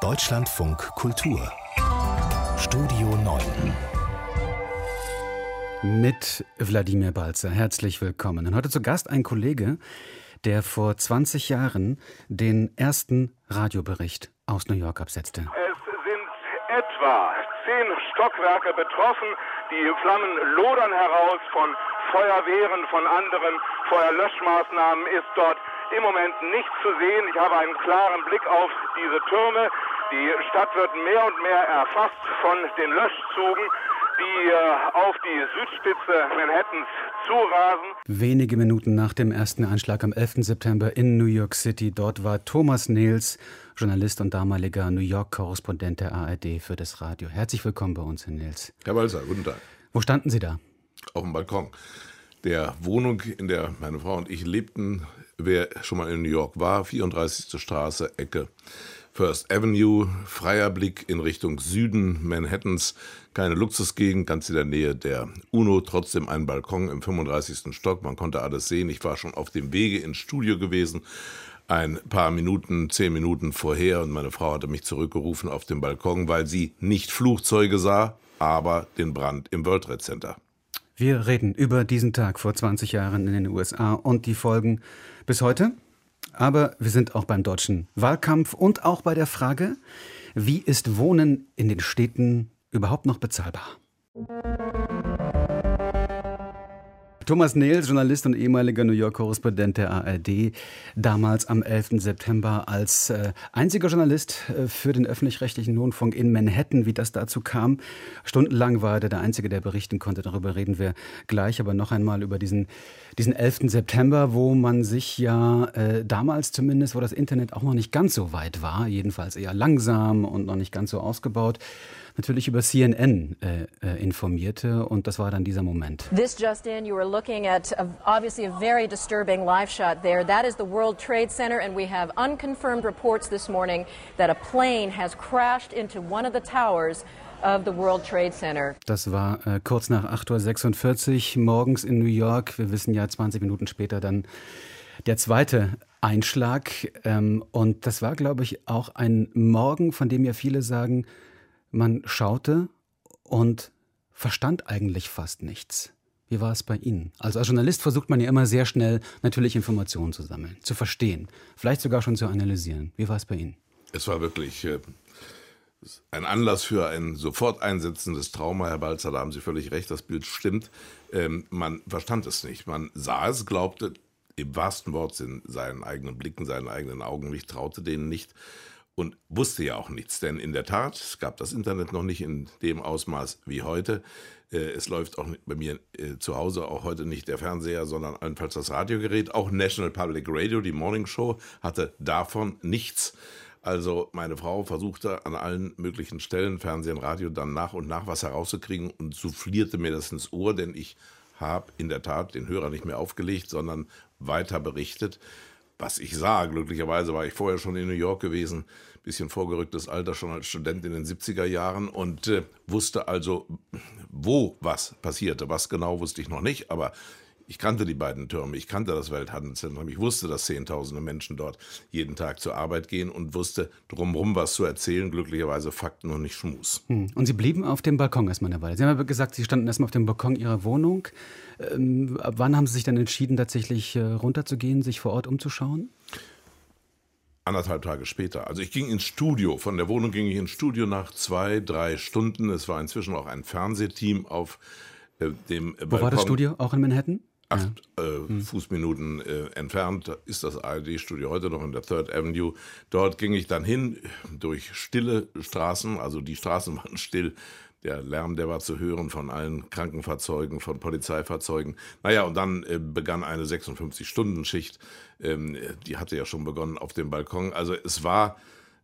Deutschlandfunk Kultur Studio 9 mit Wladimir Balzer. Herzlich willkommen. Und heute zu Gast ein Kollege, der vor 20 Jahren den ersten Radiobericht aus New York absetzte. Es sind etwa zehn Stockwerke betroffen. Die Flammen lodern heraus von Feuerwehren, von anderen Feuerlöschmaßnahmen ist dort im Moment nichts zu sehen. Ich habe einen klaren Blick auf diese Türme. Die Stadt wird mehr und mehr erfasst von den Löschzügen, die äh, auf die Südspitze Manhattans zurasen. Wenige Minuten nach dem ersten Anschlag am 11. September in New York City, dort war Thomas Nils, Journalist und damaliger New York-Korrespondent der ARD für das Radio. Herzlich willkommen bei uns, Herr Nils. Herr Walser, guten Tag. Wo standen Sie da? Auf dem Balkon der Wohnung, in der meine Frau und ich lebten. Wer schon mal in New York war, 34. Straße, Ecke First Avenue, freier Blick in Richtung Süden Manhattans, keine Luxusgegend, ganz in der Nähe der UNO, trotzdem ein Balkon im 35. Stock, man konnte alles sehen. Ich war schon auf dem Wege ins Studio gewesen, ein paar Minuten, zehn Minuten vorher und meine Frau hatte mich zurückgerufen auf dem Balkon, weil sie nicht Flugzeuge sah, aber den Brand im World Trade Center. Wir reden über diesen Tag vor 20 Jahren in den USA und die Folgen bis heute. Aber wir sind auch beim deutschen Wahlkampf und auch bei der Frage, wie ist Wohnen in den Städten überhaupt noch bezahlbar? Thomas Nehls, Journalist und ehemaliger New York-Korrespondent der ARD, damals am 11. September als äh, einziger Journalist äh, für den öffentlich-rechtlichen Rundfunk in Manhattan, wie das dazu kam. Stundenlang war er der Einzige, der berichten konnte. Darüber reden wir gleich, aber noch einmal über diesen, diesen 11. September, wo man sich ja äh, damals zumindest, wo das Internet auch noch nicht ganz so weit war, jedenfalls eher langsam und noch nicht ganz so ausgebaut, natürlich über CNN äh, äh, informierte und das war dann dieser Moment. This just in, you were looking at a, obviously a very disturbing live shot there. That is the World Trade Center and we have unconfirmed reports this morning that a plane has crashed into one of the towers of the World Trade Center. Das war äh, kurz nach 8.46 Uhr morgens in New York. Wir wissen ja 20 Minuten später dann der zweite Einschlag. Ähm, und das war, glaube ich, auch ein Morgen, von dem ja viele sagen, man schaute und verstand eigentlich fast nichts. Wie war es bei Ihnen? Also als Journalist versucht man ja immer sehr schnell natürlich Informationen zu sammeln, zu verstehen, vielleicht sogar schon zu analysieren. Wie war es bei Ihnen? Es war wirklich äh, ein Anlass für ein sofort einsetzendes Trauma, Herr Balzer, da haben Sie völlig recht, das Bild stimmt. Ähm, man verstand es nicht. Man sah es, glaubte im wahrsten Wortsinn seinen eigenen Blicken, seinen eigenen Augen nicht, traute denen nicht und wusste ja auch nichts. Denn in der Tat, es gab das Internet noch nicht in dem Ausmaß wie heute. Äh, es läuft auch bei mir äh, zu Hause auch heute nicht der Fernseher, sondern allenfalls das Radiogerät. Auch National Public Radio, die Morning Show, hatte davon nichts. Also meine Frau versuchte an allen möglichen Stellen, Fernsehen, Radio, dann nach und nach was herauszukriegen und soufflierte mir das ins Ohr, denn ich habe in der Tat den Hörer nicht mehr aufgelegt, sondern weiter berichtet. Was ich sah, glücklicherweise war ich vorher schon in New York gewesen, bisschen vorgerücktes Alter schon als Student in den 70er Jahren und äh, wusste also, wo was passierte. Was genau wusste ich noch nicht, aber ich kannte die beiden Türme, ich kannte das Welthandelszentrum, ich wusste, dass Zehntausende Menschen dort jeden Tag zur Arbeit gehen und wusste drumherum was zu erzählen, glücklicherweise Fakten und nicht Schmus. Hm. Und Sie blieben auf dem Balkon erstmal eine Weile. Sie haben aber gesagt, Sie standen erstmal auf dem Balkon Ihrer Wohnung. Ähm, ab wann haben Sie sich dann entschieden, tatsächlich äh, runterzugehen, sich vor Ort umzuschauen? Anderthalb Tage später. Also ich ging ins Studio. Von der Wohnung ging ich ins Studio nach zwei, drei Stunden. Es war inzwischen auch ein Fernsehteam auf äh, dem Wo Balkon. war das Studio? Auch in Manhattan? Acht ja. äh, hm. Fußminuten äh, entfernt ist das ARD-Studio heute noch in der Third Avenue. Dort ging ich dann hin durch stille Straßen, also die Straßen waren still, der Lärm, der war zu hören von allen Krankenfahrzeugen, von Polizeifahrzeugen. Naja, und dann äh, begann eine 56-Stunden-Schicht. Ähm, die hatte ja schon begonnen auf dem Balkon. Also es war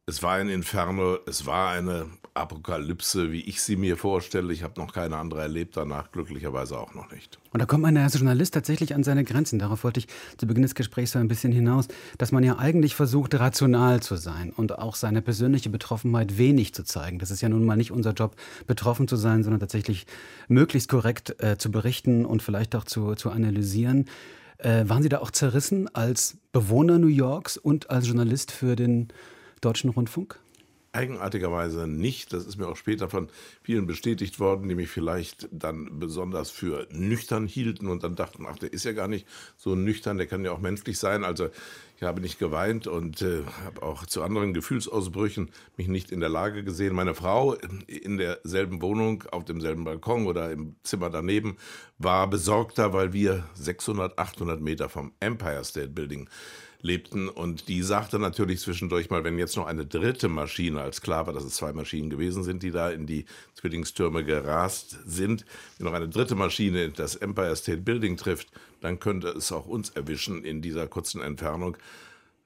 es war ein Inferno, es war eine Apokalypse, wie ich sie mir vorstelle. Ich habe noch keine andere erlebt, danach glücklicherweise auch noch nicht. Und da kommt man als Journalist tatsächlich an seine Grenzen. Darauf wollte ich zu Beginn des Gesprächs so ein bisschen hinaus, dass man ja eigentlich versucht, rational zu sein und auch seine persönliche Betroffenheit wenig zu zeigen. Das ist ja nun mal nicht unser Job, betroffen zu sein, sondern tatsächlich möglichst korrekt äh, zu berichten und vielleicht auch zu, zu analysieren. Äh, waren Sie da auch zerrissen als Bewohner New Yorks und als Journalist für den Deutschen Rundfunk? eigenartigerweise nicht. Das ist mir auch später von vielen bestätigt worden, die mich vielleicht dann besonders für nüchtern hielten und dann dachten, ach, der ist ja gar nicht so nüchtern, der kann ja auch menschlich sein. Also ich habe nicht geweint und äh, habe auch zu anderen Gefühlsausbrüchen mich nicht in der Lage gesehen. Meine Frau in derselben Wohnung, auf demselben Balkon oder im Zimmer daneben war besorgter, weil wir 600, 800 Meter vom Empire State Building lebten. Und die sagte natürlich zwischendurch mal, wenn jetzt noch eine dritte Maschine, als klar war, dass es zwei Maschinen gewesen sind, die da in die Zwillingstürme gerast sind, wenn noch eine dritte Maschine das Empire State Building trifft, dann könnte es auch uns erwischen in dieser kurzen Entfernung.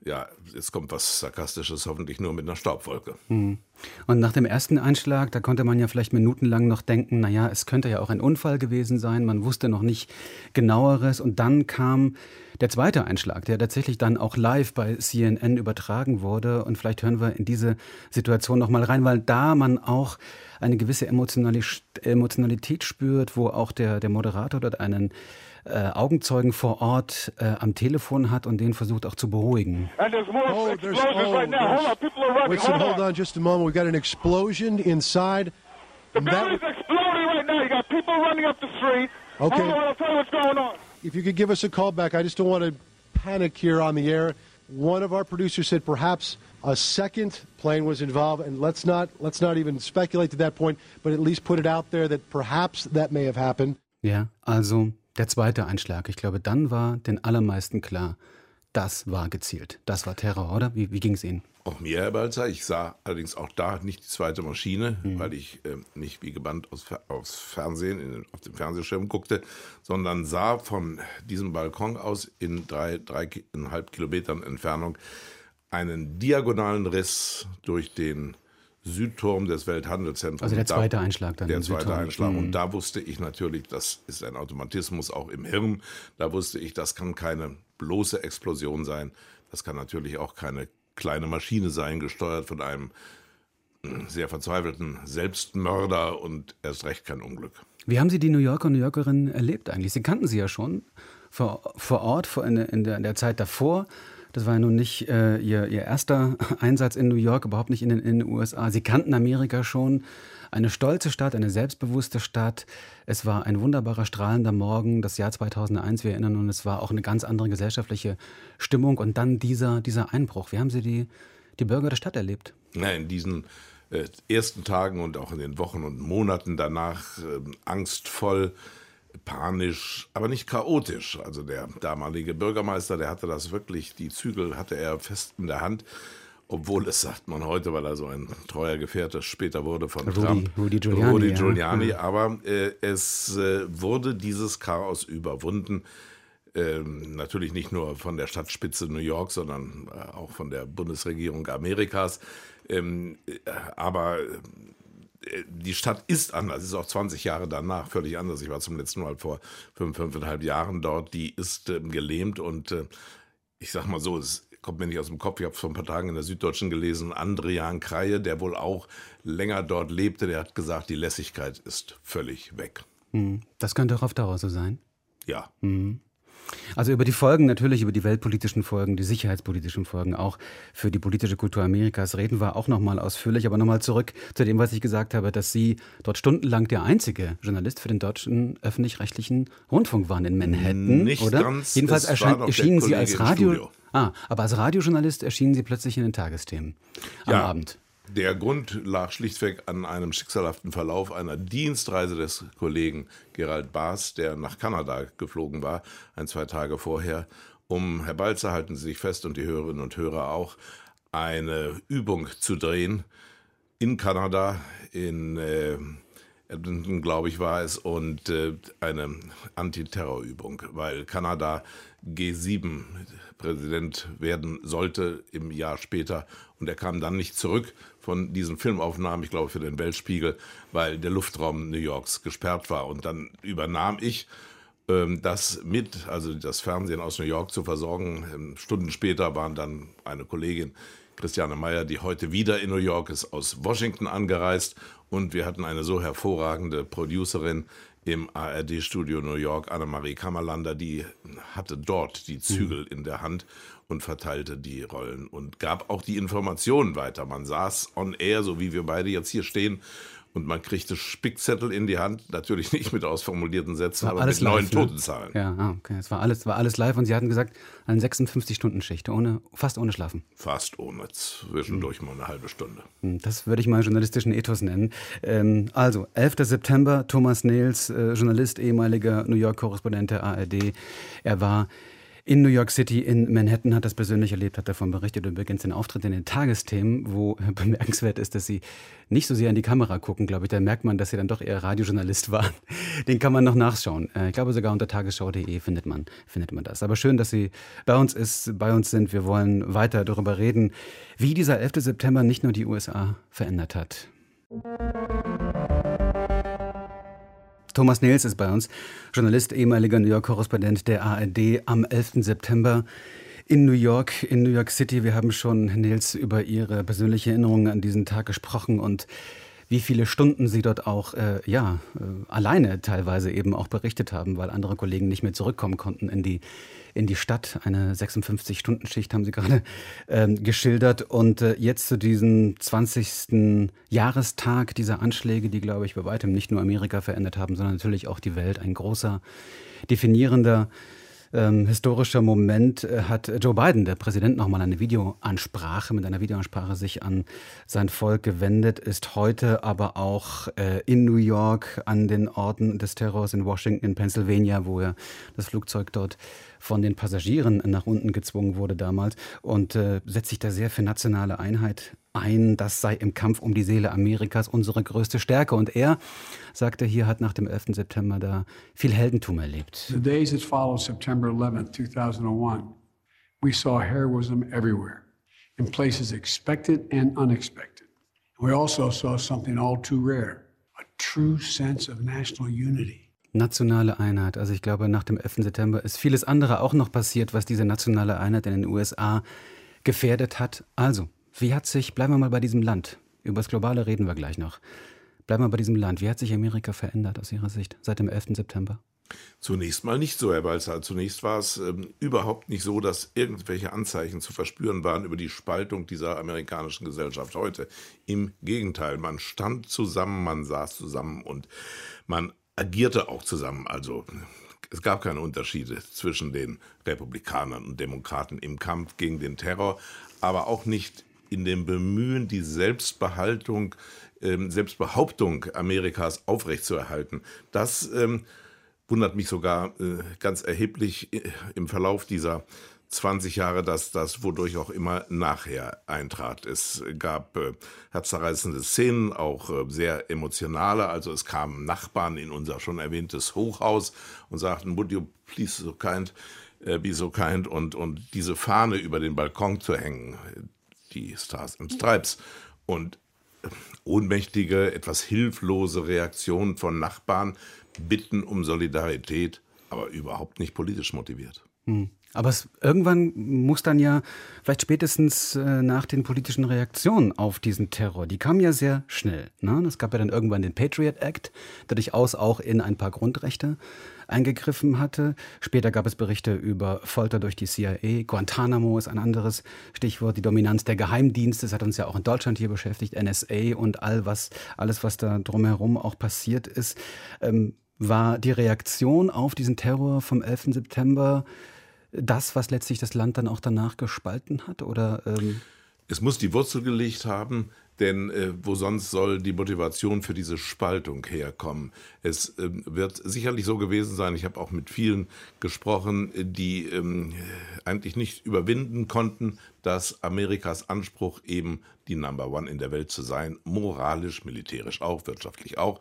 Ja, jetzt kommt was Sarkastisches, hoffentlich nur mit einer Staubwolke. Mhm. Und nach dem ersten Einschlag, da konnte man ja vielleicht minutenlang noch denken, naja, es könnte ja auch ein Unfall gewesen sein, man wusste noch nicht genaueres. Und dann kam der zweite Einschlag, der tatsächlich dann auch live bei CNN übertragen wurde. Und vielleicht hören wir in diese Situation nochmal rein, weil da man auch eine gewisse Emotionalität spürt, wo auch der, der Moderator dort einen äh, Augenzeugen vor Ort äh, am Telefon hat und den versucht auch zu beruhigen. And there's more oh, there's, oh, right now. Hold on, people are running. Wait, hold, hold on. just a moment. Got an explosion inside. The building's exploding right now. You got people running up the street. Okay. Hold on, I'll tell you what's going on. If you could give us a call back, I just don't want to panic here on the air. One of our producers said perhaps a second plane was involved, and let's not let's not even speculate to that point, but at least put it out there that perhaps that may have happened. Ja, also Der zweite Einschlag, ich glaube, dann war den allermeisten klar, das war gezielt. Das war Terror, oder? Wie, wie ging es Ihnen? Auch mir, Herr Balzer. Ich sah allerdings auch da nicht die zweite Maschine, mhm. weil ich äh, nicht wie gebannt aus, aufs Fernsehen, in, auf dem Fernsehschirm guckte, sondern sah von diesem Balkon aus in drei, dreieinhalb Kilometern Entfernung einen diagonalen Riss durch den Südturm des Welthandelszentrums. Also der zweite da, Einschlag dann. Der zweite Südturm. Einschlag. Mhm. Und da wusste ich natürlich, das ist ein Automatismus auch im Hirn. Da wusste ich, das kann keine bloße Explosion sein. Das kann natürlich auch keine kleine Maschine sein, gesteuert von einem hm, sehr verzweifelten Selbstmörder und erst recht kein Unglück. Wie haben Sie die New Yorker und New Yorkerinnen erlebt eigentlich? Sie kannten sie ja schon vor, vor Ort, vor in, der, in der Zeit davor. Das war ja nun nicht äh, ihr, ihr erster Einsatz in New York, überhaupt nicht in den, in den USA. Sie kannten Amerika schon. Eine stolze Stadt, eine selbstbewusste Stadt. Es war ein wunderbarer, strahlender Morgen, das Jahr 2001, wir erinnern uns, es war auch eine ganz andere gesellschaftliche Stimmung. Und dann dieser, dieser Einbruch. Wie haben Sie die, die Bürger der Stadt erlebt? Ja, in diesen äh, ersten Tagen und auch in den Wochen und Monaten danach äh, angstvoll panisch, aber nicht chaotisch. Also der damalige Bürgermeister, der hatte das wirklich, die Zügel hatte er fest in der Hand. Obwohl es sagt man heute, weil er so ein treuer Gefährte später wurde von Rudy, Trump. Rudy Giuliani. Rudy Giuliani. Ja. Aber äh, es äh, wurde dieses Chaos überwunden. Ähm, natürlich nicht nur von der Stadtspitze New York, sondern äh, auch von der Bundesregierung Amerikas. Ähm, äh, aber äh, die Stadt ist anders, ist auch 20 Jahre danach völlig anders. Ich war zum letzten Mal vor fünf, fünfeinhalb Jahren dort. Die ist äh, gelähmt und äh, ich sag mal so, es kommt mir nicht aus dem Kopf. Ich habe vor ein paar Tagen in der Süddeutschen gelesen, Andrian Kreie, der wohl auch länger dort lebte, der hat gesagt, die Lässigkeit ist völlig weg. Hm. Das könnte auch auf Dauer so sein. Ja. Mhm. Also über die Folgen, natürlich über die weltpolitischen Folgen, die sicherheitspolitischen Folgen, auch für die politische Kultur Amerikas reden wir auch nochmal ausführlich. Aber nochmal zurück zu dem, was ich gesagt habe, dass Sie dort stundenlang der einzige Journalist für den deutschen öffentlich-rechtlichen Rundfunk waren in Manhattan, Nicht oder? Ganz, Jedenfalls erschein, erschienen Sie als Radio. Ah, aber als Radiojournalist erschienen Sie plötzlich in den Tagesthemen am ja. Abend. Der Grund lag schlichtweg an einem schicksalhaften Verlauf einer Dienstreise des Kollegen Gerald Baas, der nach Kanada geflogen war, ein, zwei Tage vorher, um, Herr Balzer, halten Sie sich fest und die Hörerinnen und Hörer auch, eine Übung zu drehen. In Kanada, in äh, Edmonton, glaube ich, war es, und äh, eine Antiterrorübung, weil Kanada G7 Präsident werden sollte im Jahr später. Und er kam dann nicht zurück von diesen Filmaufnahmen, ich glaube für den Weltspiegel, weil der Luftraum New Yorks gesperrt war. Und dann übernahm ich ähm, das mit, also das Fernsehen aus New York zu versorgen. Ähm, Stunden später waren dann eine Kollegin, Christiane Meyer, die heute wieder in New York ist, aus Washington angereist. Und wir hatten eine so hervorragende Producerin, im ARD-Studio New York, Annemarie Kammerlander, die hatte dort die Zügel mhm. in der Hand und verteilte die Rollen und gab auch die Informationen weiter. Man saß on air, so wie wir beide jetzt hier stehen und man kriegte Spickzettel in die Hand, natürlich nicht mit ausformulierten Sätzen, aber mit neuen ne? Totenzahlen. Ja, ah, okay. Es war alles, war alles live und Sie hatten gesagt, eine 56-Stunden-Schicht, ohne, fast ohne Schlafen. Fast ohne, zwischendurch hm. mal eine halbe Stunde. Hm, das würde ich mal journalistischen Ethos nennen. Ähm, also, 11. September, Thomas Nels, äh, Journalist, ehemaliger New York-Korrespondent der ARD. Er war in New York City, in Manhattan, hat das persönlich erlebt, hat davon berichtet und übrigens den Auftritt in den Tagesthemen, wo bemerkenswert ist, dass sie nicht so sehr in die Kamera gucken, glaube ich. Da merkt man, dass sie dann doch eher Radiojournalist waren. Den kann man noch nachschauen. Äh, ich glaube, sogar unter tagesschau.de findet man, findet man das. Aber schön, dass Sie bei uns ist, bei uns sind. Wir wollen weiter darüber reden, wie dieser 11. September nicht nur die USA verändert hat. Thomas Nils ist bei uns, Journalist, ehemaliger New York-Korrespondent der ARD am 11. September in New York, in New York City. Wir haben schon, Nils, über Ihre persönliche Erinnerungen an diesen Tag gesprochen und wie viele Stunden Sie dort auch äh, ja, äh, alleine teilweise eben auch berichtet haben, weil andere Kollegen nicht mehr zurückkommen konnten in die, in die Stadt. Eine 56-Stunden-Schicht haben Sie gerade ähm, geschildert. Und äh, jetzt zu diesem 20. Jahrestag dieser Anschläge, die, glaube ich, bei weitem nicht nur Amerika verändert haben, sondern natürlich auch die Welt. Ein großer, definierender ähm, historischer Moment äh, hat Joe Biden, der Präsident, nochmal eine Videoansprache, mit einer Videoansprache sich an sein Volk gewendet, ist heute aber auch äh, in New York an den Orten des Terrors in Washington, in Pennsylvania, wo er das Flugzeug dort von den Passagieren nach unten gezwungen wurde damals. Und äh, setzt sich da sehr für nationale Einheit ein. Das sei im Kampf um die Seele Amerikas unsere größte Stärke. Und er, sagte hier, hat nach dem 11. September da viel Heldentum erlebt. The days that followed September 11, 2001, we saw heroism everywhere, in places expected and unexpected. We also saw something all too rare, a true sense of national unity. Nationale Einheit. Also ich glaube, nach dem 11. September ist vieles andere auch noch passiert, was diese nationale Einheit in den USA gefährdet hat. Also, wie hat sich, bleiben wir mal bei diesem Land, über das Globale reden wir gleich noch, bleiben wir bei diesem Land, wie hat sich Amerika verändert aus Ihrer Sicht seit dem 11. September? Zunächst mal nicht so, Herr Balzer. Zunächst war es ähm, überhaupt nicht so, dass irgendwelche Anzeichen zu verspüren waren über die Spaltung dieser amerikanischen Gesellschaft heute. Im Gegenteil, man stand zusammen, man saß zusammen und man agierte auch zusammen. Also es gab keine Unterschiede zwischen den Republikanern und Demokraten im Kampf gegen den Terror, aber auch nicht in dem Bemühen, die Selbstbehaltung, ähm, Selbstbehauptung Amerikas aufrechtzuerhalten. Das ähm, wundert mich sogar äh, ganz erheblich äh, im Verlauf dieser 20 Jahre, dass das wodurch auch immer nachher eintrat. Es gab äh, herzzerreißende Szenen, auch äh, sehr emotionale. Also es kamen Nachbarn in unser schon erwähntes Hochhaus und sagten, would you please so kind, äh, be so kind und, und diese Fahne über den Balkon zu hängen, die Stars and Stripes. Und ohnmächtige, etwas hilflose Reaktionen von Nachbarn bitten um Solidarität, aber überhaupt nicht politisch motiviert. Hm. Aber es, irgendwann muss dann ja, vielleicht spätestens äh, nach den politischen Reaktionen auf diesen Terror, die kamen ja sehr schnell. Ne? Es gab ja dann irgendwann den Patriot Act, der durchaus auch in ein paar Grundrechte eingegriffen hatte. Später gab es Berichte über Folter durch die CIA. Guantanamo ist ein anderes Stichwort. Die Dominanz der Geheimdienste, das hat uns ja auch in Deutschland hier beschäftigt. NSA und all was, alles, was da drumherum auch passiert ist. Ähm, war die Reaktion auf diesen Terror vom 11. September das, was letztlich das Land dann auch danach gespalten hat? Oder, ähm es muss die Wurzel gelegt haben, denn äh, wo sonst soll die Motivation für diese Spaltung herkommen? Es äh, wird sicherlich so gewesen sein, ich habe auch mit vielen gesprochen, die ähm, eigentlich nicht überwinden konnten, dass Amerikas Anspruch eben die Number One in der Welt zu sein, moralisch, militärisch auch, wirtschaftlich auch,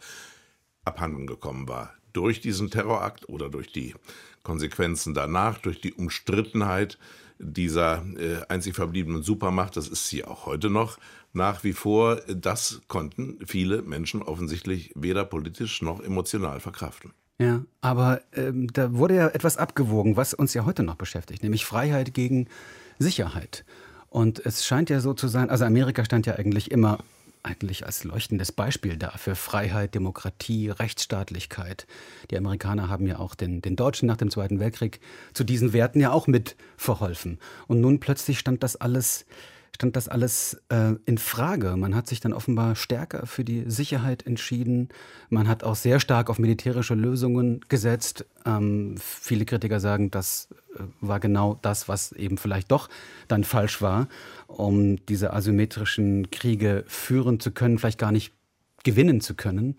abhanden gekommen war. Durch diesen Terrorakt oder durch die Konsequenzen danach, durch die Umstrittenheit dieser äh, einzig verbliebenen Supermacht, das ist sie auch heute noch, nach wie vor, das konnten viele Menschen offensichtlich weder politisch noch emotional verkraften. Ja, aber ähm, da wurde ja etwas abgewogen, was uns ja heute noch beschäftigt, nämlich Freiheit gegen Sicherheit. Und es scheint ja so zu sein, also Amerika stand ja eigentlich immer eigentlich als leuchtendes Beispiel da für Freiheit, Demokratie, Rechtsstaatlichkeit. Die Amerikaner haben ja auch den, den Deutschen nach dem Zweiten Weltkrieg zu diesen Werten ja auch mit verholfen. Und nun plötzlich stand das alles stand das alles äh, in Frage. Man hat sich dann offenbar stärker für die Sicherheit entschieden. Man hat auch sehr stark auf militärische Lösungen gesetzt. Ähm, viele Kritiker sagen, das äh, war genau das, was eben vielleicht doch dann falsch war, um diese asymmetrischen Kriege führen zu können, vielleicht gar nicht gewinnen zu können.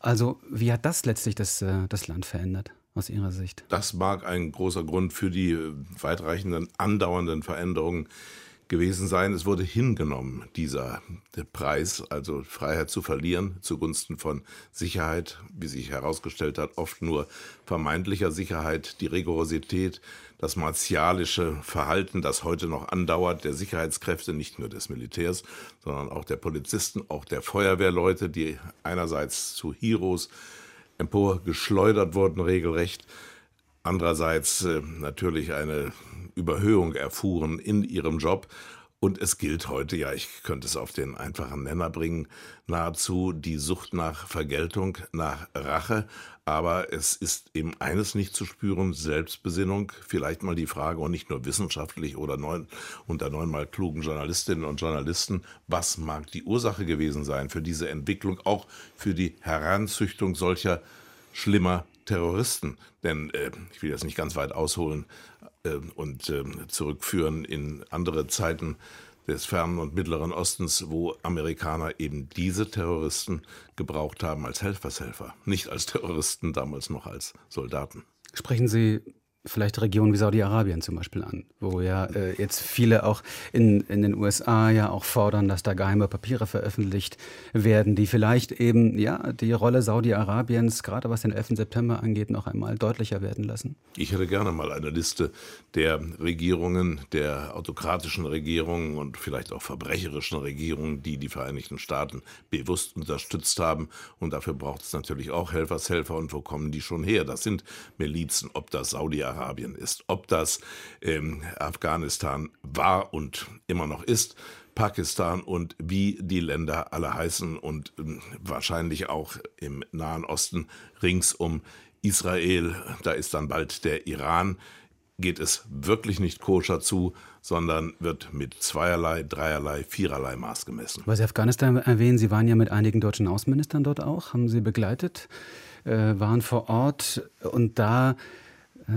Also wie hat das letztlich das, äh, das Land verändert? aus Ihrer Sicht? Das mag ein großer Grund für die äh, weitreichenden, andauernden Veränderungen gewesen sein. Es wurde hingenommen, dieser Preis, also Freiheit zu verlieren zugunsten von Sicherheit, wie sich herausgestellt hat, oft nur vermeintlicher Sicherheit, die Rigorosität, das martialische Verhalten, das heute noch andauert, der Sicherheitskräfte, nicht nur des Militärs, sondern auch der Polizisten, auch der Feuerwehrleute, die einerseits zu Heroes emporgeschleudert wurden, regelrecht, andererseits äh, natürlich eine Überhöhung erfuhren in ihrem Job. Und es gilt heute, ja, ich könnte es auf den einfachen Nenner bringen, nahezu die Sucht nach Vergeltung, nach Rache. Aber es ist eben eines nicht zu spüren, Selbstbesinnung. Vielleicht mal die Frage, und nicht nur wissenschaftlich oder neun, unter neunmal klugen Journalistinnen und Journalisten, was mag die Ursache gewesen sein für diese Entwicklung, auch für die Heranzüchtung solcher schlimmer Terroristen. Denn äh, ich will jetzt nicht ganz weit ausholen, äh, und äh, zurückführen in andere Zeiten des fernen und mittleren Ostens, wo Amerikaner eben diese Terroristen gebraucht haben als Helfershelfer, nicht als Terroristen, damals noch als Soldaten. Sprechen Sie vielleicht Regionen wie Saudi-Arabien zum Beispiel an, wo ja äh, jetzt viele auch in, in den USA ja auch fordern, dass da geheime Papiere veröffentlicht werden, die vielleicht eben ja die Rolle Saudi-Arabiens, gerade was den 11. September angeht, noch einmal deutlicher werden lassen? Ich hätte gerne mal eine Liste der Regierungen, der autokratischen Regierungen und vielleicht auch verbrecherischen Regierungen, die die Vereinigten Staaten bewusst unterstützt haben. Und dafür braucht es natürlich auch Helfershelfer. Und wo kommen die schon her? Das sind Milizen, ob das Saudi-Arabien Saudi-Arabien ist. Ob das ähm, Afghanistan war und immer noch ist, Pakistan und wie die Länder alle heißen und ähm, wahrscheinlich auch im Nahen Osten rings um Israel, da ist dann bald der Iran, geht es wirklich nicht koscher zu, sondern wird mit zweierlei, dreierlei, viererlei Maß gemessen. Weil Sie Afghanistan erwähnen, Sie waren ja mit einigen deutschen Außenministern dort auch, haben Sie begleitet, äh, waren vor Ort und da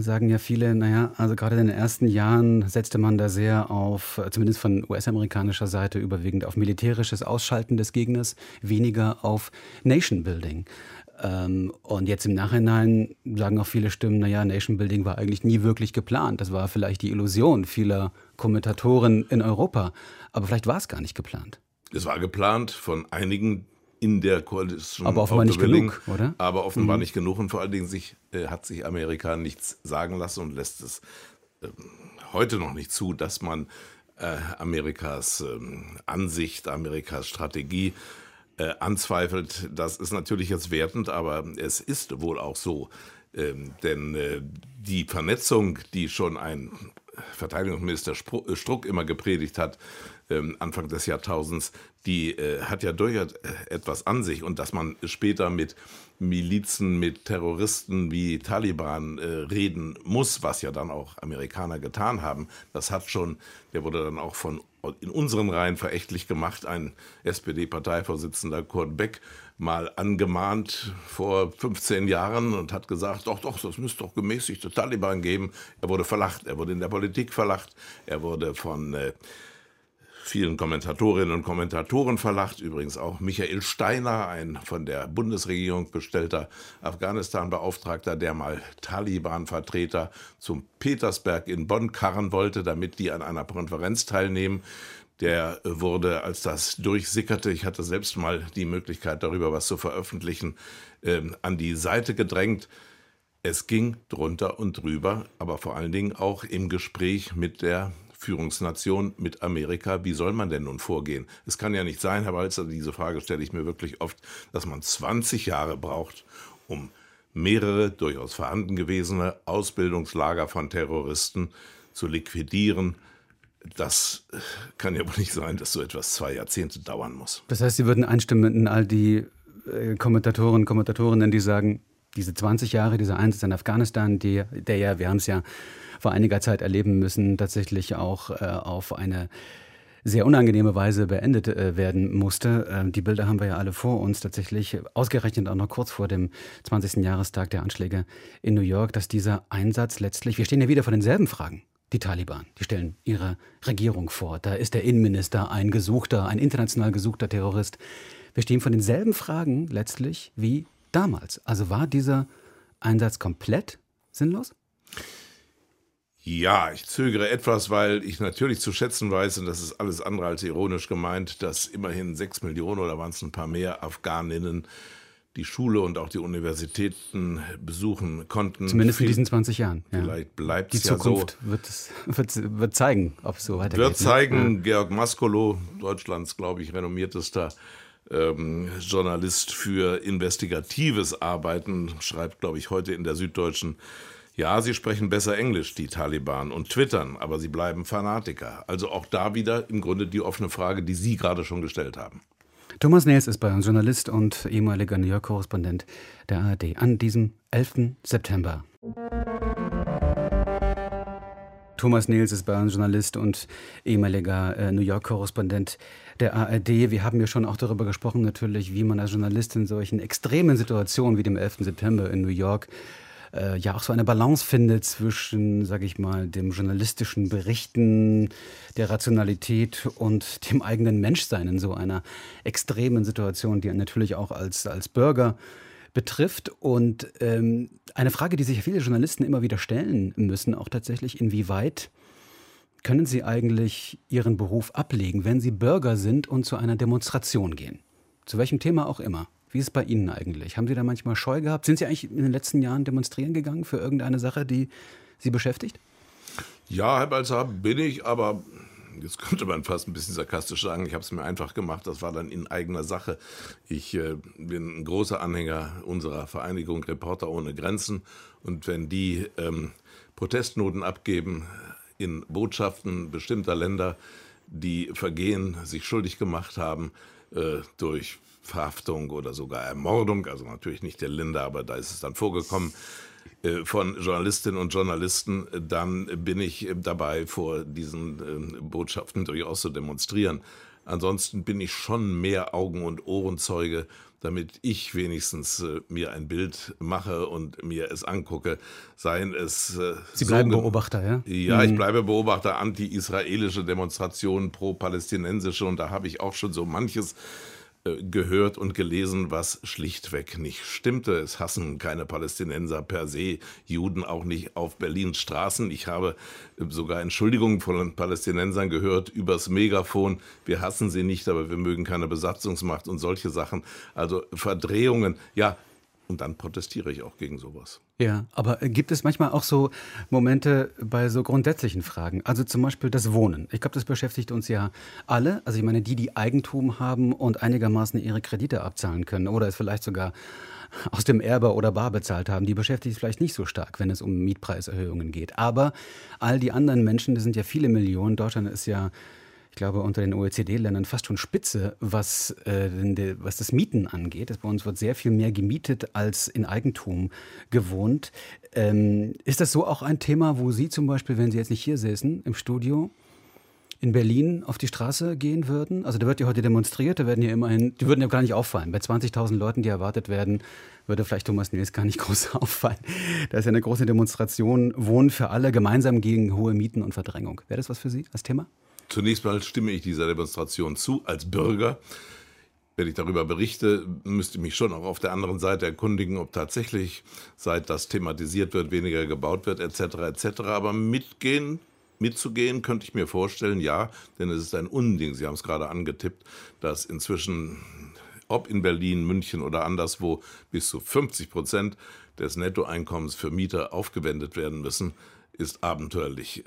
sagen ja viele, naja, also gerade in den ersten Jahren setzte man da sehr auf, zumindest von US-amerikanischer Seite, überwiegend auf militärisches Ausschalten des Gegners, weniger auf Nation Building. Ähm, und jetzt im Nachhinein sagen auch viele Stimmen, naja, Nation Building war eigentlich nie wirklich geplant. Das war vielleicht die Illusion vieler Kommentatoren in Europa. Aber vielleicht war es gar nicht geplant. Es war geplant von einigen in der Koalition. Aber offenbar nicht genug, oder? Aber offenbar mhm. nicht genug und vor allen Dingen sich, äh, hat sich Amerika nichts sagen lassen und lässt es äh, heute noch nicht zu, dass man äh, Amerikas ähm, Ansicht, Amerikas Strategie äh, anzweifelt. Das ist natürlich jetzt wertend, aber es ist wohl auch so. Ähm, denn äh, die Vernetzung, die schon ein Verteidigungsminister Struck immer gepredigt hat, ähm, Anfang des Jahrtausends, die äh, hat ja durchaus äh, etwas an sich. Und dass man später mit Milizen, mit Terroristen wie Taliban äh, reden muss, was ja dann auch Amerikaner getan haben, das hat schon, der wurde dann auch von in unseren Reihen verächtlich gemacht, ein SPD-Parteivorsitzender Kurt Beck mal angemahnt vor 15 Jahren und hat gesagt, doch, doch, das müsste doch gemäßigte Taliban geben. Er wurde verlacht, er wurde in der Politik verlacht, er wurde von äh, vielen Kommentatorinnen und Kommentatoren verlacht, übrigens auch Michael Steiner, ein von der Bundesregierung bestellter Afghanistan-Beauftragter, der mal Taliban-Vertreter zum Petersberg in Bonn karren wollte, damit die an einer Konferenz teilnehmen. Der wurde, als das durchsickerte, ich hatte selbst mal die Möglichkeit, darüber was zu veröffentlichen, äh, an die Seite gedrängt. Es ging drunter und drüber, aber vor allen Dingen auch im Gespräch mit der Führungsnation mit Amerika. Wie soll man denn nun vorgehen? Es kann ja nicht sein, Herr Walzer, diese Frage stelle ich mir wirklich oft, dass man 20 Jahre braucht, um mehrere durchaus vorhanden gewesene Ausbildungslager von Terroristen zu liquidieren, das kann ja wohl nicht sein, dass so etwas zwei Jahrzehnte dauern muss. Das heißt, Sie würden einstimmen in all die äh, Kommentatoren, Kommentatorinnen, die sagen, diese 20 Jahre, dieser Einsatz in Afghanistan, die, der ja, wir haben es ja vor einiger Zeit erleben müssen, tatsächlich auch äh, auf eine sehr unangenehme Weise beendet äh, werden musste. Ähm, die Bilder haben wir ja alle vor uns, tatsächlich ausgerechnet auch noch kurz vor dem 20. Jahrestag der Anschläge in New York, dass dieser Einsatz letztlich, wir stehen ja wieder vor denselben Fragen. Die Taliban, die stellen ihre Regierung vor. Da ist der Innenminister ein gesuchter, ein international gesuchter Terrorist. Wir stehen vor denselben Fragen letztlich wie damals. Also war dieser Einsatz komplett sinnlos? Ja, ich zögere etwas, weil ich natürlich zu schätzen weiß, und das ist alles andere als ironisch gemeint, dass immerhin sechs Millionen oder waren es ein paar mehr Afghaninnen die Schule und auch die Universitäten besuchen konnten. Zumindest in diesen 20 Jahren. Ja. Vielleicht bleibt es ja so. Die Zukunft wird, wird, wird, zeigen, ob es so weitergeht. Wird ne? zeigen, ja. Georg Maskolo, Deutschlands, glaube ich, renommiertester ähm, Journalist für investigatives Arbeiten, schreibt, glaube ich, heute in der Süddeutschen ja, sie sprechen besser Englisch, die Taliban, und twittern, aber sie bleiben Fanatiker. Also auch da wieder im Grunde die offene Frage, die Sie gerade schon gestellt haben. Thomas Nels ist bei uns Journalist und ehemaliger New York-Korrespondent der ARD an diesem 11. September. Thomas Nils ist bei uns Journalist und ehemaliger äh, New York-Korrespondent der ARD. Wir haben ja schon auch darüber gesprochen, natürlich, wie man als Journalist in solchen extremen Situationen wie dem 11. September in New York äh, ja auch so eine Balance findet zwischen, sage ich mal, dem journalistischen Berichten, der Rationalität und dem eigenen Menschsein in so einer extremen Situation, die natürlich auch als, als Bürger betrifft. Und ähm, eine Frage, die sich viele Journalisten immer wieder stellen müssen, auch tatsächlich, inwieweit können sie eigentlich ihren Beruf ablegen, wenn sie Bürger sind und zu einer Demonstration gehen? Zu welchem Thema auch immer. Wie ist es bei Ihnen eigentlich? Haben Sie da manchmal Scheu gehabt? Sind Sie eigentlich in den letzten Jahren demonstrieren gegangen für irgendeine Sache, die Sie beschäftigt? Ja, Herr Balzar, bin ich, aber jetzt könnte man fast ein bisschen sarkastisch sagen, ich habe es mir einfach gemacht, das war dann in eigener Sache. Ich äh, bin ein großer Anhänger unserer Vereinigung Reporter ohne Grenzen und wenn die ähm, Protestnoten abgeben in Botschaften bestimmter Länder, die Vergehen sich schuldig gemacht haben äh, durch Verhaftung oder sogar Ermordung, also natürlich nicht der Linda, aber da ist es dann vorgekommen, äh, von Journalistinnen und Journalisten, dann bin ich dabei, vor diesen äh, Botschaften durchaus zu demonstrieren. Ansonsten bin ich schon mehr Augen- und Ohrenzeuge, damit ich wenigstens äh, mir ein Bild mache und mir es angucke. Seien es. Äh, Sie bleiben so, Beobachter, ja? Ja, mhm. ich bleibe Beobachter anti-israelische Demonstrationen, pro-palästinensische und da habe ich auch schon so manches äh, gehört und gelesen, was schlichtweg nicht stimmte. Es hassen keine Palästinenser per se, Juden auch nicht auf Berlins Straßen. Ich habe äh, sogar Entschuldigungen von Palästinensern gehört übers Megafon. Wir hassen sie nicht, aber wir mögen keine Besatzungsmacht und solche Sachen. Also Verdrehungen. Ja, und dann protestiere ich auch gegen sowas. Ja, aber gibt es manchmal auch so Momente bei so grundsätzlichen Fragen? Also zum Beispiel das Wohnen. Ich glaube, das beschäftigt uns ja alle. Also ich meine, die, die Eigentum haben und einigermaßen ihre Kredite abzahlen können oder es vielleicht sogar aus dem Erbe oder Bar bezahlt haben, die beschäftigt es vielleicht nicht so stark, wenn es um Mietpreiserhöhungen geht. Aber all die anderen Menschen, das sind ja viele Millionen. Deutschland ist ja ich glaube, unter den OECD-Ländern fast schon Spitze, was, äh, was das Mieten angeht. Bei uns wird sehr viel mehr gemietet als in Eigentum gewohnt. Ähm, ist das so auch ein Thema, wo Sie zum Beispiel, wenn Sie jetzt nicht hier säßen im Studio, in Berlin auf die Straße gehen würden? Also da wird ja heute demonstriert, da werden ja immerhin, die würden ja gar nicht auffallen. Bei 20.000 Leuten, die erwartet werden, würde vielleicht Thomas Nils gar nicht groß auffallen. Da ist ja eine große Demonstration, Wohnen für alle, gemeinsam gegen hohe Mieten und Verdrängung. Wäre das was für Sie als Thema? Zunächst mal stimme ich dieser Demonstration zu als Bürger. Wenn ich darüber berichte, müsste ich mich schon auch auf der anderen Seite erkundigen, ob tatsächlich, seit das thematisiert wird, weniger gebaut wird, etc. etc. Aber mitgehen, mitzugehen, könnte ich mir vorstellen, ja, denn es ist ein Unding, Sie haben es gerade angetippt, dass inzwischen, ob in Berlin, München oder anderswo, bis zu 50 Prozent des Nettoeinkommens für Mieter aufgewendet werden müssen, ist abenteuerlich.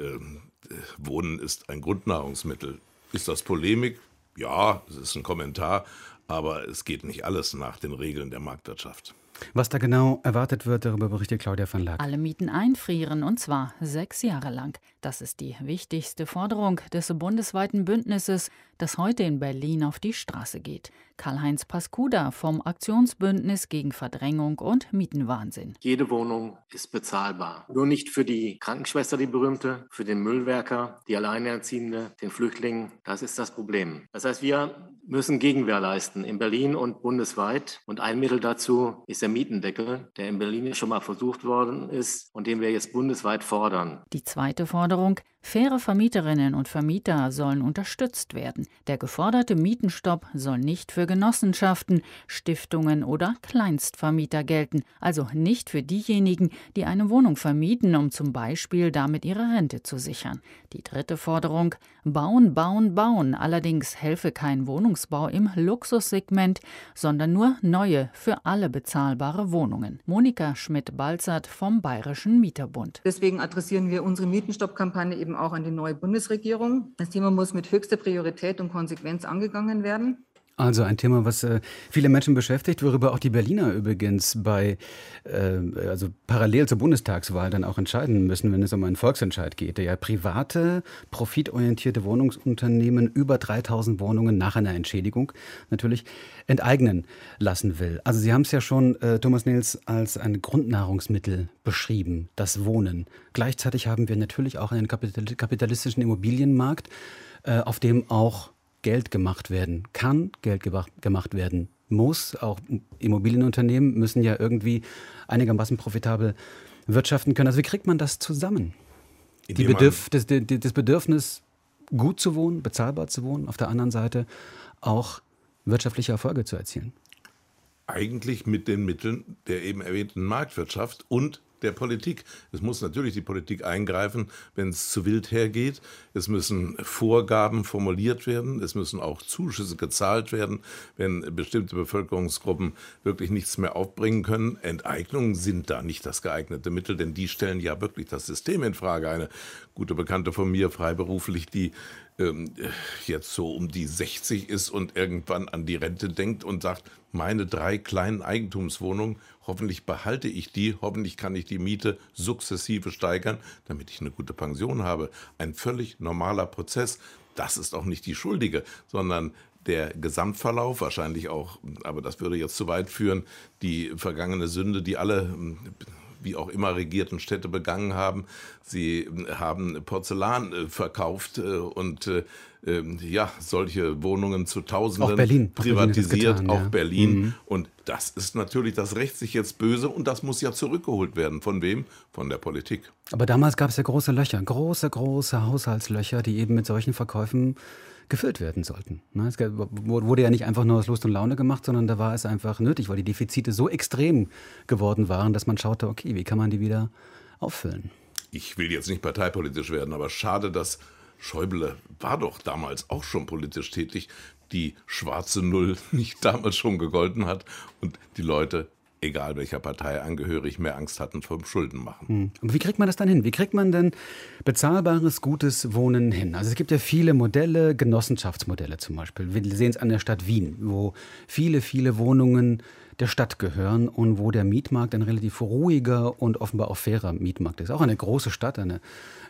Wohnen ist ein Grundnahrungsmittel. Ist das Polemik? Ja, es ist ein Kommentar, aber es geht nicht alles nach den Regeln der Marktwirtschaft. Was da genau erwartet wird, darüber berichtet Claudia van Lack. Alle Mieten einfrieren und zwar sechs Jahre lang. Das ist die wichtigste Forderung des bundesweiten Bündnisses, das heute in Berlin auf die Straße geht. Karl-Heinz Paskuda vom Aktionsbündnis gegen Verdrängung und Mietenwahnsinn. Jede Wohnung ist bezahlbar. Nur nicht für die Krankenschwester, die berühmte, für den Müllwerker, die Alleinerziehende, den Flüchtling. Das ist das Problem. Das heißt, wir müssen Gegenwehr leisten in Berlin und bundesweit. Und ein Mittel dazu ist der Mietendeckel, der in Berlin schon mal versucht worden ist und den wir jetzt bundesweit fordern. Die zweite Forderung, Faire Vermieterinnen und Vermieter sollen unterstützt werden. Der geforderte Mietenstopp soll nicht für Genossenschaften, Stiftungen oder Kleinstvermieter gelten, also nicht für diejenigen, die eine Wohnung vermieten, um zum Beispiel damit ihre Rente zu sichern. Die dritte Forderung Bauen, bauen, bauen, allerdings helfe kein Wohnungsbau im Luxussegment, sondern nur neue, für alle bezahlbare Wohnungen. Monika Schmidt-Balzert vom Bayerischen Mieterbund. Deswegen adressieren wir unsere Mietenstoppkampagne eben auch an die neue Bundesregierung. Das Thema muss mit höchster Priorität und Konsequenz angegangen werden. Also ein Thema, was äh, viele Menschen beschäftigt, worüber auch die Berliner übrigens bei, äh, also parallel zur Bundestagswahl dann auch entscheiden müssen, wenn es um einen Volksentscheid geht, der ja private, profitorientierte Wohnungsunternehmen über 3000 Wohnungen nach einer Entschädigung natürlich enteignen lassen will. Also Sie haben es ja schon, äh, Thomas Nils, als ein Grundnahrungsmittel beschrieben, das Wohnen. Gleichzeitig haben wir natürlich auch einen kapitalistischen Immobilienmarkt, äh, auf dem auch Geld gemacht werden kann, Geld gemacht werden muss. Auch Immobilienunternehmen müssen ja irgendwie einigermaßen profitabel wirtschaften können. Also wie kriegt man das zusammen? Die Bedürf das, das Bedürfnis, gut zu wohnen, bezahlbar zu wohnen, auf der anderen Seite auch wirtschaftliche Erfolge zu erzielen. Eigentlich mit den Mitteln der eben erwähnten Marktwirtschaft und der Politik. Es muss natürlich die Politik eingreifen, wenn es zu wild hergeht. Es müssen Vorgaben formuliert werden. Es müssen auch Zuschüsse gezahlt werden, wenn bestimmte Bevölkerungsgruppen wirklich nichts mehr aufbringen können. Enteignungen sind da nicht das geeignete Mittel, denn die stellen ja wirklich das System in Frage. Eine gute Bekannte von mir, freiberuflich, die ähm, jetzt so um die 60 ist und irgendwann an die Rente denkt und sagt, meine drei kleinen Eigentumswohnungen, hoffentlich behalte ich die, hoffentlich kann ich die Miete sukzessive steigern, damit ich eine gute Pension habe. Ein völlig normaler Prozess. Das ist auch nicht die Schuldige, sondern der Gesamtverlauf, wahrscheinlich auch, aber das würde jetzt zu weit führen, die vergangene Sünde, die alle wie auch immer regierten Städte begangen haben. Sie haben Porzellan äh, verkauft äh, und äh, ähm, ja, solche Wohnungen zu Tausenden auch Berlin. privatisiert, getan, auch ja. Berlin. Mhm. Und das ist natürlich, das rächt sich jetzt böse und das muss ja zurückgeholt werden. Von wem? Von der Politik. Aber damals gab es ja große Löcher, große, große Haushaltslöcher, die eben mit solchen Verkäufen gefüllt werden sollten. Ne, es wurde ja nicht einfach nur aus Lust und Laune gemacht, sondern da war es einfach nötig, weil die Defizite so extrem geworden waren, dass man schaute, okay, wie kann man die wieder auffüllen? Ich will jetzt nicht parteipolitisch werden, aber schade, dass Schäuble war doch damals auch schon politisch tätig, die schwarze Null nicht damals schon gegolten hat und die Leute egal welcher Partei angehörig, mehr Angst hatten vom Schuldenmachen. Hm. Und wie kriegt man das dann hin? Wie kriegt man denn bezahlbares, gutes Wohnen hin? Also es gibt ja viele Modelle, Genossenschaftsmodelle zum Beispiel. Wir sehen es an der Stadt Wien, wo viele, viele Wohnungen der Stadt gehören und wo der Mietmarkt ein relativ ruhiger und offenbar auch fairer Mietmarkt ist. Auch eine große Stadt, eine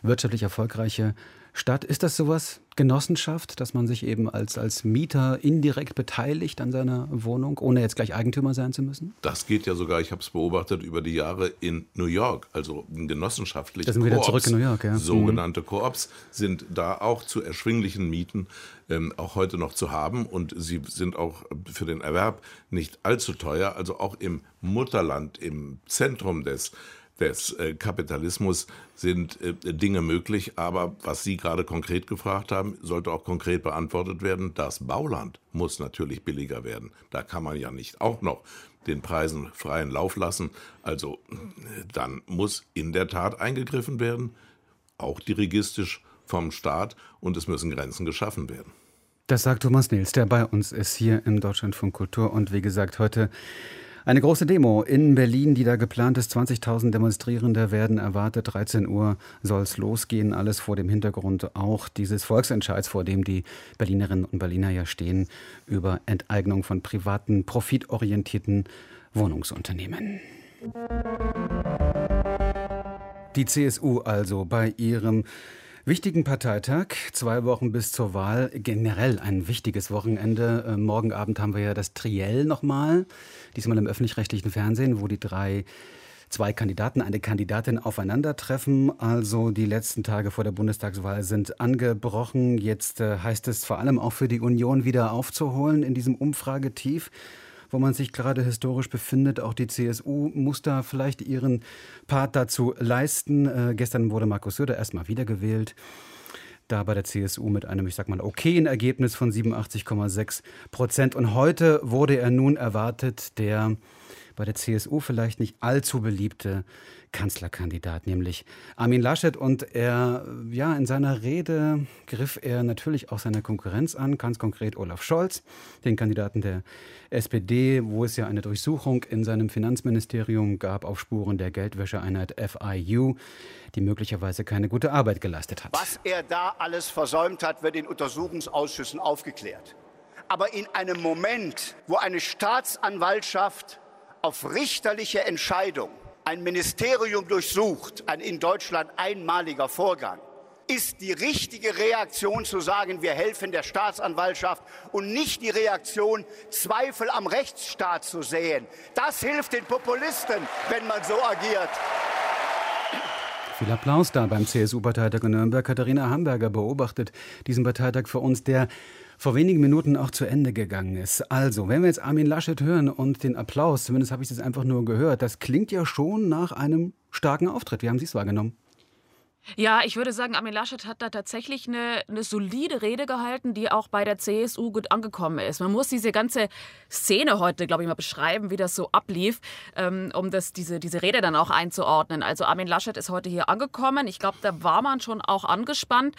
wirtschaftlich erfolgreiche Stadt. Ist das sowas, Genossenschaft, dass man sich eben als, als Mieter indirekt beteiligt an seiner Wohnung, ohne jetzt gleich Eigentümer sein zu müssen? Das geht ja sogar, ich habe es beobachtet, über die Jahre in New York, also genossenschaftliche Da sind wieder zurück in New York, ja. Sogenannte mhm. Koops sind da auch zu erschwinglichen Mieten ähm, auch heute noch zu haben und sie sind auch für den Erwerb nicht allzu teuer. Also auch im Mutterland, im Zentrum des des äh, Kapitalismus sind äh, Dinge möglich, aber was Sie gerade konkret gefragt haben, sollte auch konkret beantwortet werden. Das Bauland muss natürlich billiger werden. Da kann man ja nicht auch noch den Preisen freien Lauf lassen. Also dann muss in der Tat eingegriffen werden, auch dirigistisch vom Staat, und es müssen Grenzen geschaffen werden. Das sagt Thomas Nils, der bei uns ist hier im Deutschlandfunk Kultur und wie gesagt heute eine große Demo in Berlin, die da geplant ist. 20.000 Demonstrierende werden erwartet. 13 Uhr soll es losgehen. Alles vor dem Hintergrund auch dieses Volksentscheids, vor dem die Berlinerinnen und Berliner ja stehen, über Enteignung von privaten, profitorientierten Wohnungsunternehmen. Die CSU also bei ihrem wichtigen Parteitag, zwei Wochen bis zur Wahl, generell ein wichtiges Wochenende. Äh, morgen Abend haben wir ja das Triell nochmal, diesmal im öffentlich-rechtlichen Fernsehen, wo die drei zwei Kandidaten, eine Kandidatin aufeinandertreffen. Also die letzten Tage vor der Bundestagswahl sind angebrochen. Jetzt äh, heißt es vor allem auch für die Union wieder aufzuholen in diesem Umfragetief wo man sich gerade historisch befindet. Auch die CSU muss da vielleicht ihren Part dazu leisten. Äh, gestern wurde Markus Söder erstmal wiedergewählt da bei der CSU mit einem, ich sag mal, okayen Ergebnis von 87,6 Prozent. Und heute wurde er nun erwartet, der bei der CSU vielleicht nicht allzu beliebte Kanzlerkandidat, nämlich Armin Laschet. Und er, ja, in seiner Rede griff er natürlich auch seine Konkurrenz an, ganz konkret Olaf Scholz, den Kandidaten der SPD, wo es ja eine Durchsuchung in seinem Finanzministerium gab auf Spuren der Geldwäscheeinheit FIU, die möglicherweise keine gute Arbeit geleistet hat. Was er da alles versäumt hat, wird in Untersuchungsausschüssen aufgeklärt. Aber in einem Moment, wo eine Staatsanwaltschaft auf richterliche Entscheidung ein Ministerium durchsucht, ein in Deutschland einmaliger Vorgang, ist die richtige Reaktion zu sagen, wir helfen der Staatsanwaltschaft und nicht die Reaktion, Zweifel am Rechtsstaat zu sehen. Das hilft den Populisten, wenn man so agiert. Viel Applaus da beim CSU-Parteitag in Nürnberg. Katharina Hamburger beobachtet diesen Parteitag für uns, der vor wenigen Minuten auch zu Ende gegangen ist. Also, wenn wir jetzt Armin Laschet hören und den Applaus, zumindest habe ich das einfach nur gehört, das klingt ja schon nach einem starken Auftritt. Wie haben Sie es wahrgenommen? Ja, ich würde sagen, Armin Laschet hat da tatsächlich eine, eine, solide Rede gehalten, die auch bei der CSU gut angekommen ist. Man muss diese ganze Szene heute, glaube ich, mal beschreiben, wie das so ablief, ähm, um das, diese, diese Rede dann auch einzuordnen. Also Armin Laschet ist heute hier angekommen. Ich glaube, da war man schon auch angespannt.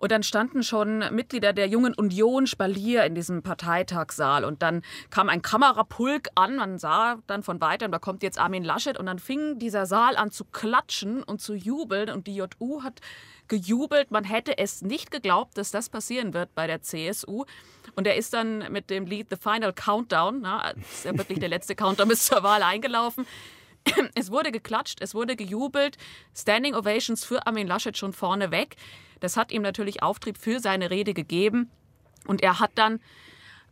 Und dann standen schon Mitglieder der Jungen Union Spalier in diesem Parteitagssaal. Und dann kam ein Kamerapulk an. Man sah dann von weitem, da kommt jetzt Armin Laschet. Und dann fing dieser Saal an zu klatschen und zu jubeln. Und die JU hat gejubelt. Man hätte es nicht geglaubt, dass das passieren wird bei der CSU. Und er ist dann mit dem Lied The Final Countdown, na, ist ja wirklich der letzte Countdown bis zur Wahl eingelaufen. Es wurde geklatscht, es wurde gejubelt. Standing Ovations für Armin Laschet schon vorneweg. Das hat ihm natürlich Auftrieb für seine Rede gegeben. Und er hat dann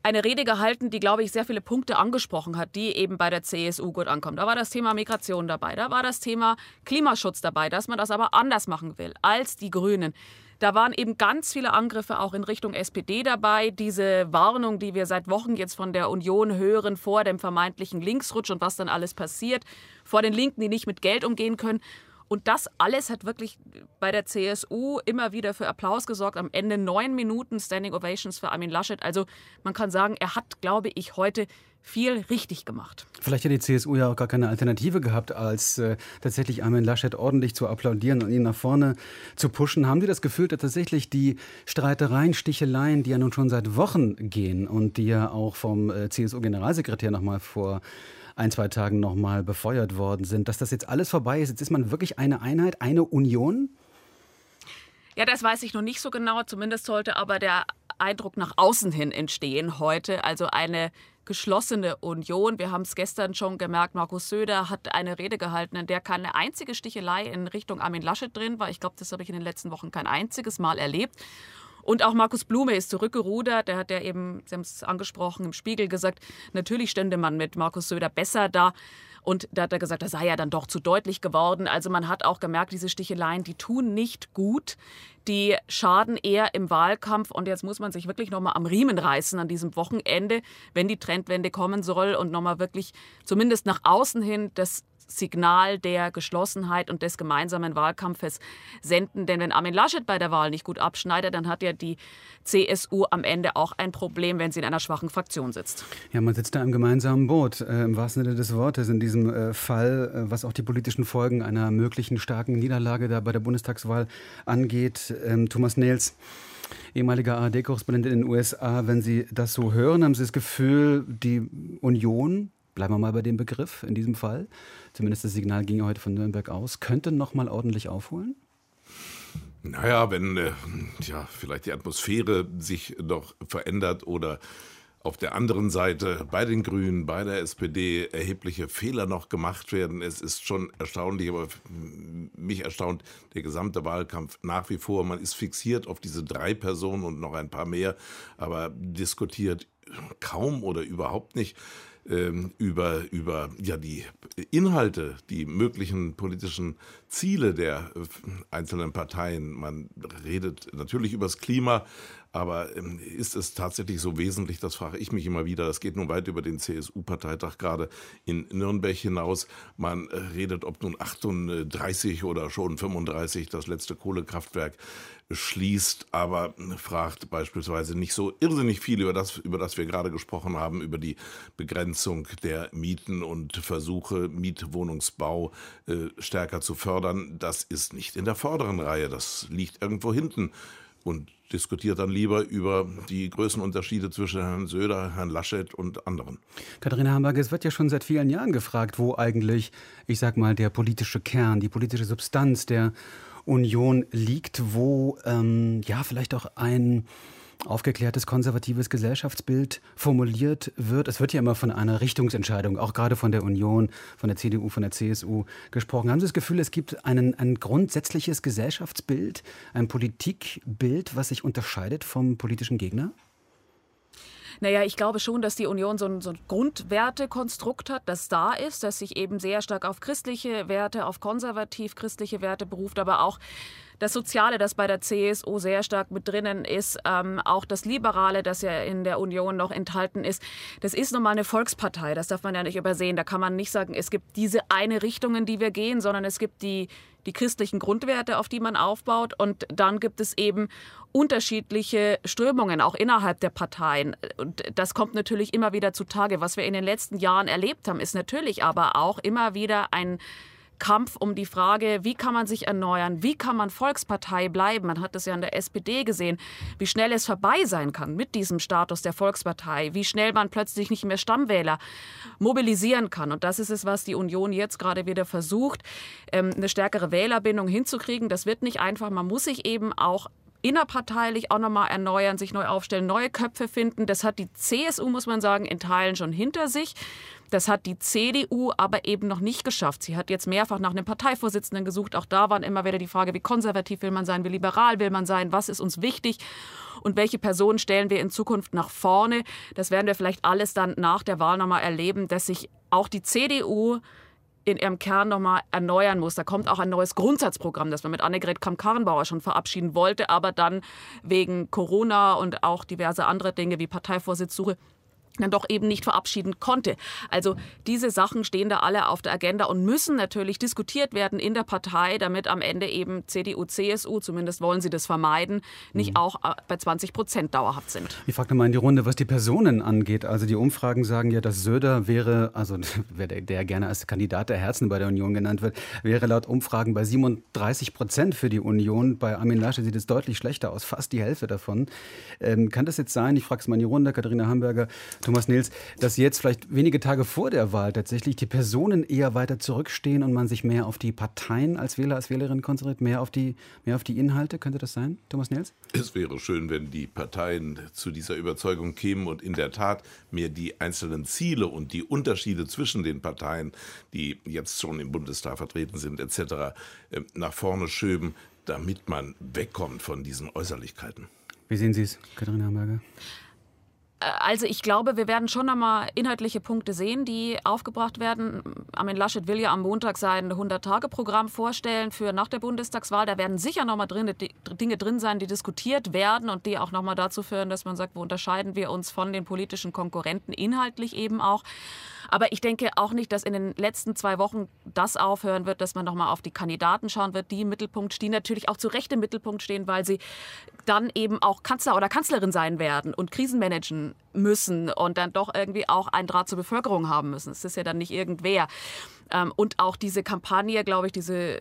eine Rede gehalten, die, glaube ich, sehr viele Punkte angesprochen hat, die eben bei der CSU gut ankommen. Da war das Thema Migration dabei, da war das Thema Klimaschutz dabei, dass man das aber anders machen will als die Grünen. Da waren eben ganz viele Angriffe auch in Richtung SPD dabei. Diese Warnung, die wir seit Wochen jetzt von der Union hören vor dem vermeintlichen Linksrutsch und was dann alles passiert, vor den Linken, die nicht mit Geld umgehen können. Und das alles hat wirklich bei der CSU immer wieder für Applaus gesorgt. Am Ende neun Minuten Standing Ovations für Armin Laschet. Also man kann sagen, er hat, glaube ich, heute viel richtig gemacht. Vielleicht hätte die CSU ja auch gar keine Alternative gehabt, als äh, tatsächlich Armin Laschet ordentlich zu applaudieren und ihn nach vorne zu pushen. Haben Sie das Gefühl, dass tatsächlich die Streitereien, Sticheleien, die ja nun schon seit Wochen gehen und die ja auch vom äh, CSU-Generalsekretär noch mal vor ein, zwei Tagen noch mal befeuert worden sind, dass das jetzt alles vorbei ist. Jetzt ist man wirklich eine Einheit, eine Union? Ja, das weiß ich noch nicht so genau. Zumindest sollte aber der Eindruck nach außen hin entstehen heute. Also eine geschlossene Union. Wir haben es gestern schon gemerkt, Markus Söder hat eine Rede gehalten, in der keine einzige Stichelei in Richtung Armin Laschet drin war. Ich glaube, das habe ich in den letzten Wochen kein einziges Mal erlebt. Und auch Markus Blume ist zurückgerudert. Der hat ja eben, Sie haben es angesprochen, im Spiegel gesagt, natürlich stände man mit Markus Söder besser da. Und da hat er gesagt, das sei ja dann doch zu deutlich geworden. Also man hat auch gemerkt, diese Sticheleien, die tun nicht gut. Die schaden eher im Wahlkampf. Und jetzt muss man sich wirklich nochmal am Riemen reißen an diesem Wochenende, wenn die Trendwende kommen soll und nochmal wirklich zumindest nach außen hin das Signal der Geschlossenheit und des gemeinsamen Wahlkampfes senden. Denn wenn Armin Laschet bei der Wahl nicht gut abschneidet, dann hat ja die CSU am Ende auch ein Problem, wenn sie in einer schwachen Fraktion sitzt. Ja, man sitzt da im gemeinsamen Boot, äh, im wahrsten Sinne des Wortes, in diesem äh, Fall, äh, was auch die politischen Folgen einer möglichen starken Niederlage da bei der Bundestagswahl angeht. Ähm, Thomas Nels, ehemaliger ARD-Korrespondent in den USA, wenn Sie das so hören, haben Sie das Gefühl, die Union bleiben wir mal bei dem Begriff in diesem Fall, zumindest das Signal ging ja heute von Nürnberg aus, könnte noch mal ordentlich aufholen? Naja, wenn äh, ja, vielleicht die Atmosphäre sich noch verändert oder auf der anderen Seite bei den Grünen, bei der SPD erhebliche Fehler noch gemacht werden. Es ist schon erstaunlich, aber mich erstaunt der gesamte Wahlkampf nach wie vor. Man ist fixiert auf diese drei Personen und noch ein paar mehr, aber diskutiert kaum oder überhaupt nicht ähm, über, über ja, die Inhalte, die möglichen politischen Ziele der äh, einzelnen Parteien. Man redet natürlich über das Klima, aber ähm, ist es tatsächlich so wesentlich, das frage ich mich immer wieder. Das geht nun weit über den CSU-Parteitag gerade in Nürnberg hinaus. Man äh, redet, ob nun 38 oder schon 35 das letzte Kohlekraftwerk schließt, aber fragt beispielsweise nicht so irrsinnig viel über das, über das wir gerade gesprochen haben, über die Begrenzung der Mieten und Versuche, Mietwohnungsbau äh, stärker zu fördern. Das ist nicht in der vorderen Reihe, das liegt irgendwo hinten und diskutiert dann lieber über die Größenunterschiede zwischen Herrn Söder, Herrn Laschet und anderen. Katharina Hamburg, es wird ja schon seit vielen Jahren gefragt, wo eigentlich, ich sag mal, der politische Kern, die politische Substanz der Union liegt, wo ähm, ja vielleicht auch ein aufgeklärtes konservatives Gesellschaftsbild formuliert wird. Es wird ja immer von einer Richtungsentscheidung, auch gerade von der Union, von der CDU, von der CSU gesprochen. Haben Sie das Gefühl, es gibt einen, ein grundsätzliches Gesellschaftsbild, ein Politikbild, was sich unterscheidet vom politischen Gegner? Naja, ich glaube schon, dass die Union so ein, so ein Grundwertekonstrukt hat, das da ist, das sich eben sehr stark auf christliche Werte, auf konservativ-christliche Werte beruft, aber auch das Soziale, das bei der CSU sehr stark mit drinnen ist, ähm, auch das Liberale, das ja in der Union noch enthalten ist, das ist nun mal eine Volkspartei, das darf man ja nicht übersehen. Da kann man nicht sagen, es gibt diese eine Richtung, in die wir gehen, sondern es gibt die, die christlichen Grundwerte, auf die man aufbaut. Und dann gibt es eben unterschiedliche Strömungen, auch innerhalb der Parteien. Und das kommt natürlich immer wieder zutage. Was wir in den letzten Jahren erlebt haben, ist natürlich aber auch immer wieder ein Kampf um die Frage, wie kann man sich erneuern, wie kann man Volkspartei bleiben. Man hat es ja an der SPD gesehen, wie schnell es vorbei sein kann mit diesem Status der Volkspartei, wie schnell man plötzlich nicht mehr Stammwähler mobilisieren kann. Und das ist es, was die Union jetzt gerade wieder versucht, ähm, eine stärkere Wählerbindung hinzukriegen. Das wird nicht einfach. Man muss sich eben auch innerparteilich auch nochmal erneuern, sich neu aufstellen, neue Köpfe finden. Das hat die CSU, muss man sagen, in Teilen schon hinter sich. Das hat die CDU aber eben noch nicht geschafft. Sie hat jetzt mehrfach nach einem Parteivorsitzenden gesucht. Auch da war immer wieder die Frage, wie konservativ will man sein, wie liberal will man sein, was ist uns wichtig und welche Personen stellen wir in Zukunft nach vorne. Das werden wir vielleicht alles dann nach der Wahl nochmal erleben, dass sich auch die CDU in ihrem Kern nochmal erneuern muss. Da kommt auch ein neues Grundsatzprogramm, das man mit Annegret Kramp-Karrenbauer schon verabschieden wollte, aber dann wegen Corona und auch diverse andere Dinge wie Parteivorsitzsuche dann doch eben nicht verabschieden konnte. Also diese Sachen stehen da alle auf der Agenda und müssen natürlich diskutiert werden in der Partei, damit am Ende eben CDU, CSU, zumindest wollen sie das vermeiden, nicht mhm. auch äh, bei 20 Prozent dauerhaft sind. Ich frage nochmal in die Runde, was die Personen angeht. Also die Umfragen sagen ja, dass Söder wäre, also der, der gerne als Kandidat der Herzen bei der Union genannt wird, wäre laut Umfragen bei 37 Prozent für die Union. Bei Armin Laschet sieht es deutlich schlechter aus, fast die Hälfte davon. Ähm, kann das jetzt sein, ich frage es mal in die Runde, Katharina Hamburger, Thomas Nils, dass jetzt vielleicht wenige Tage vor der Wahl tatsächlich die Personen eher weiter zurückstehen und man sich mehr auf die Parteien als Wähler, als Wählerin konzentriert, mehr auf die, mehr auf die Inhalte? Könnte das sein, Thomas Nils? Es wäre schön, wenn die Parteien zu dieser Überzeugung kämen und in der Tat mehr die einzelnen Ziele und die Unterschiede zwischen den Parteien, die jetzt schon im Bundestag vertreten sind, etc., äh, nach vorne schöben, damit man wegkommt von diesen Äußerlichkeiten. Wie sehen Sie es, Katharina Hamburger? Also ich glaube, wir werden schon einmal inhaltliche Punkte sehen, die aufgebracht werden. Armin Laschet will ja am Montag sein 100-Tage-Programm vorstellen für nach der Bundestagswahl. Da werden sicher nochmal drin, Dinge drin sein, die diskutiert werden und die auch nochmal dazu führen, dass man sagt, wo unterscheiden wir uns von den politischen Konkurrenten inhaltlich eben auch. Aber ich denke auch nicht, dass in den letzten zwei Wochen das aufhören wird, dass man nochmal auf die Kandidaten schauen wird, die im Mittelpunkt stehen, natürlich auch zu Recht im Mittelpunkt stehen, weil sie dann eben auch Kanzler oder Kanzlerin sein werden und Krisen managen müssen und dann doch irgendwie auch einen Draht zur Bevölkerung haben müssen. Es ist ja dann nicht irgendwer. Ähm, und auch diese Kampagne, glaube ich, diese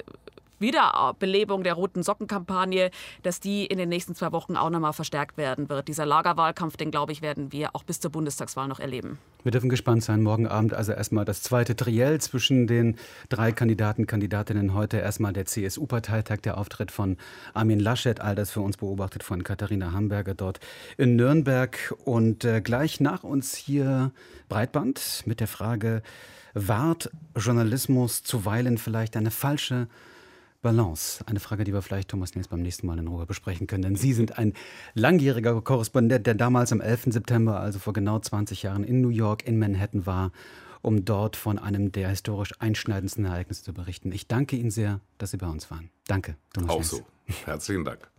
Wiederbelebung der roten Sockenkampagne, dass die in den nächsten zwei Wochen auch nochmal verstärkt werden wird. Dieser Lagerwahlkampf, den glaube ich, werden wir auch bis zur Bundestagswahl noch erleben. Wir dürfen gespannt sein. Morgen Abend also erstmal das zweite Triell zwischen den drei Kandidaten, Kandidatinnen. Heute erstmal der CSU-Parteitag, der Auftritt von Armin Laschet, all das für uns beobachtet von Katharina Hamburger dort in Nürnberg. Und äh, gleich nach uns hier Breitband mit der Frage, wahrt Journalismus zuweilen vielleicht eine falsche Balance. Eine Frage, die wir vielleicht Thomas Nils beim nächsten Mal in Ruhe besprechen können. Denn Sie sind ein langjähriger Korrespondent, der damals am 11. September, also vor genau 20 Jahren, in New York, in Manhattan war, um dort von einem der historisch einschneidendsten Ereignisse zu berichten. Ich danke Ihnen sehr, dass Sie bei uns waren. Danke, Thomas Auch Nils. so. Herzlichen Dank.